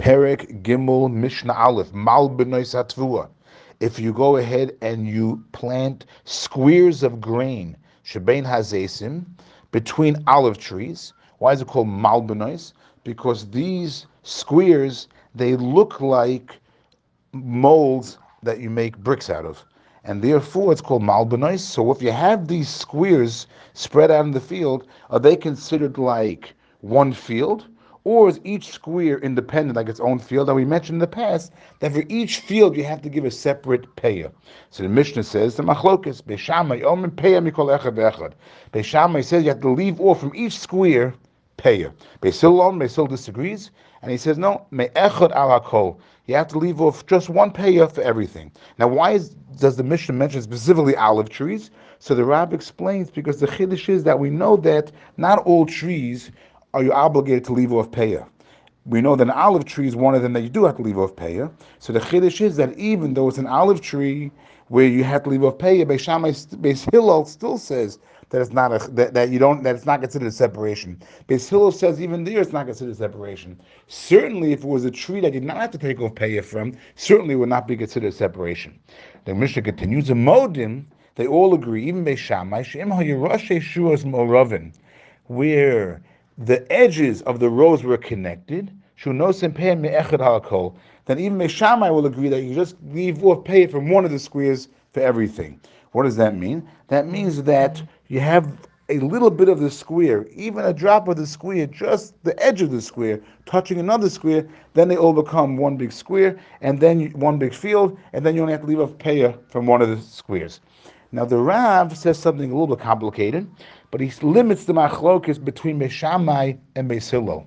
Perek Gimel Mishnah Aleph Mal. If you go ahead and you plant squares of grain, Shebein Hazesim, between olive trees. Why is it called Mal? Because these squares they look like molds that you make bricks out of. And therefore it's called malbanois. So if you have these squares spread out in the field, are they considered like one field? Or is each square independent, like its own field? And we mentioned in the past that for each field you have to give a separate payah. So the Mishnah says the machlokes Beis Shammai omen payah mikol echad be echad. Beis Shammai says you have to leave off from each square payah. Beisil alone, Beis Hillel disagrees, and he says no, me echad al hakol. You have to leave off just one payah for everything. Now, why is, does the Mishnah mention specifically olive trees? So the Rav explains because the chiddush is that we know that not all trees are you obligated to leave off payah? We know that an olive tree is one of them that you do have to leave off payah. So the chiddush is that even though it's an olive tree where you have to leave off payah, Beis Hillel still says that it's not a that, that you don't that it's not considered a separation. Beis Hillel says even there it's not considered a separation. Certainly, if it was a tree that did not have to take off payah from, certainly would not be considered a separation. The Mishnah continues. A modim, they all agree, even Beis Shammai, where the edges of the rows were connected, then even Beis Shammai will agree that you just leave off pay from one of the squares for everything. What does that mean? That means that you have a little bit of the square, even a drop of the square, just the edge of the square, touching another square, then they all become one big square, and then one big field, and then you only have to leave off paya from one of the squares. Now the Rav says something a little bit complicated but he limits the machlokis between Beis Shammai and Beis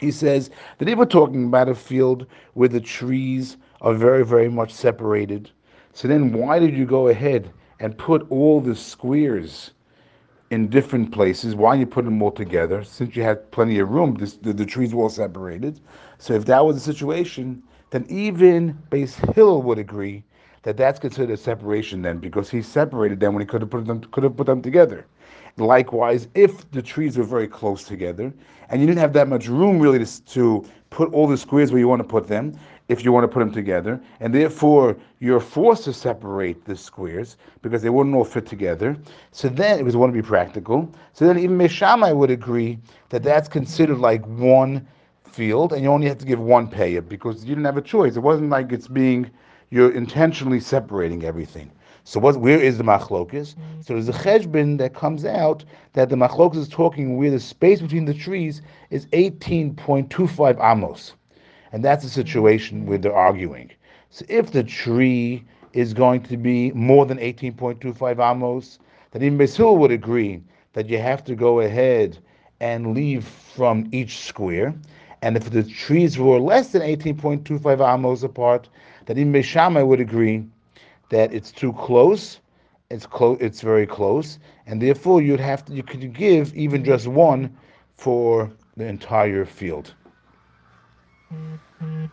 He says that if we're talking about a field where the trees are very, very much separated, so then why did you go ahead and put all the squares in different places? Why you put them all together? Since you had plenty of room, this, the, the trees were all separated. So if that was the situation, then even Beis Hillel would agree that that's considered a separation then, because he separated them when he could have put them could have put them together. Likewise, if the trees were very close together and you didn't have that much room really to, to put all the squares where you want to put them, if you want to put them together, and therefore you're forced to separate the squares because they wouldn't all fit together. So then it was want to be practical. So then even Beis Shammai would agree that that's considered like one field, and you only have to give one payah because you didn't have a choice. It wasn't like it's being you're intentionally separating everything. So what, where is the machlokis? Mm-hmm. So there's a cheshbon that comes out that the machlokis is talking where the space between the trees is 18.25 amos. And that's the situation where they're arguing. So if the tree is going to be more than 18.25 amos, then even Beis Hillel would agree that you have to go ahead and leave from each square. And if the trees were less than 18.25 amos apart, then even Beis Shammai would agree that it's too close. It's close. It's very close, and therefore you'd have to. You could give even just one for the entire field. Mm-hmm.